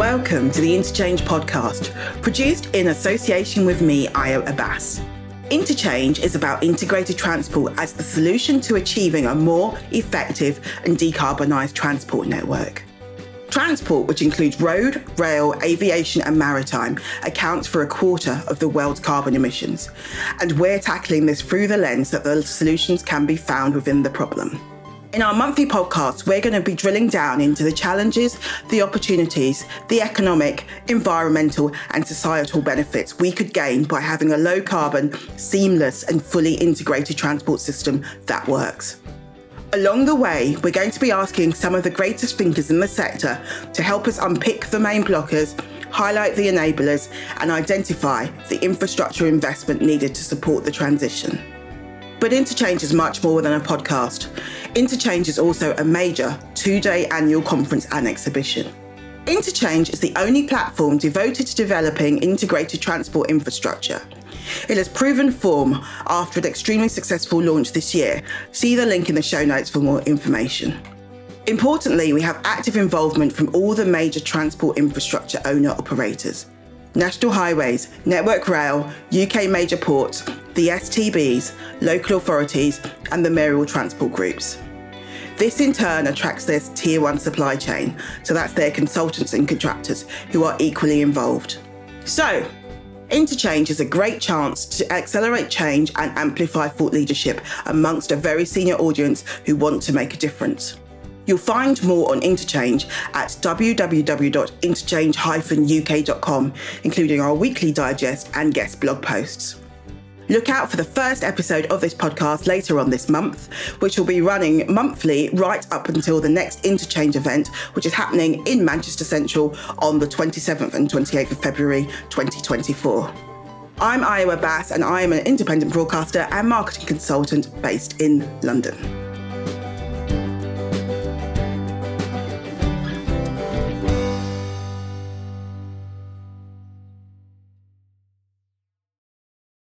Welcome to the Interchange podcast, produced in association with me, Ayo Abbas. Interchange is about integrated transport as the solution to achieving a more effective and decarbonised transport network. Transport, which includes road, rail, aviation, and maritime, accounts for a quarter of the world's carbon emissions. And we're tackling this through the lens that the solutions can be found within the problem. In our monthly podcast, we're going to be drilling down into the challenges, the opportunities, the economic, environmental, and societal benefits we could gain by having a low carbon, seamless, and fully integrated transport system that works. Along the way, we're going to be asking some of the greatest thinkers in the sector to help us unpick the main blockers, highlight the enablers, and identify the infrastructure investment needed to support the transition. But Interchange is much more than a podcast. Interchange is also a major two day annual conference and exhibition. Interchange is the only platform devoted to developing integrated transport infrastructure. It has proven form after an extremely successful launch this year. See the link in the show notes for more information. Importantly, we have active involvement from all the major transport infrastructure owner operators. National Highways, Network Rail, UK major ports, the STBs, local authorities, and the mayoral transport groups. This in turn attracts their tier one supply chain, so that's their consultants and contractors who are equally involved. So, Interchange is a great chance to accelerate change and amplify thought leadership amongst a very senior audience who want to make a difference. You'll find more on Interchange at www.interchange-uk.com, including our weekly digest and guest blog posts. Look out for the first episode of this podcast later on this month, which will be running monthly right up until the next Interchange event, which is happening in Manchester Central on the 27th and 28th of February 2024. I'm Ayo Abbas, and I am an independent broadcaster and marketing consultant based in London.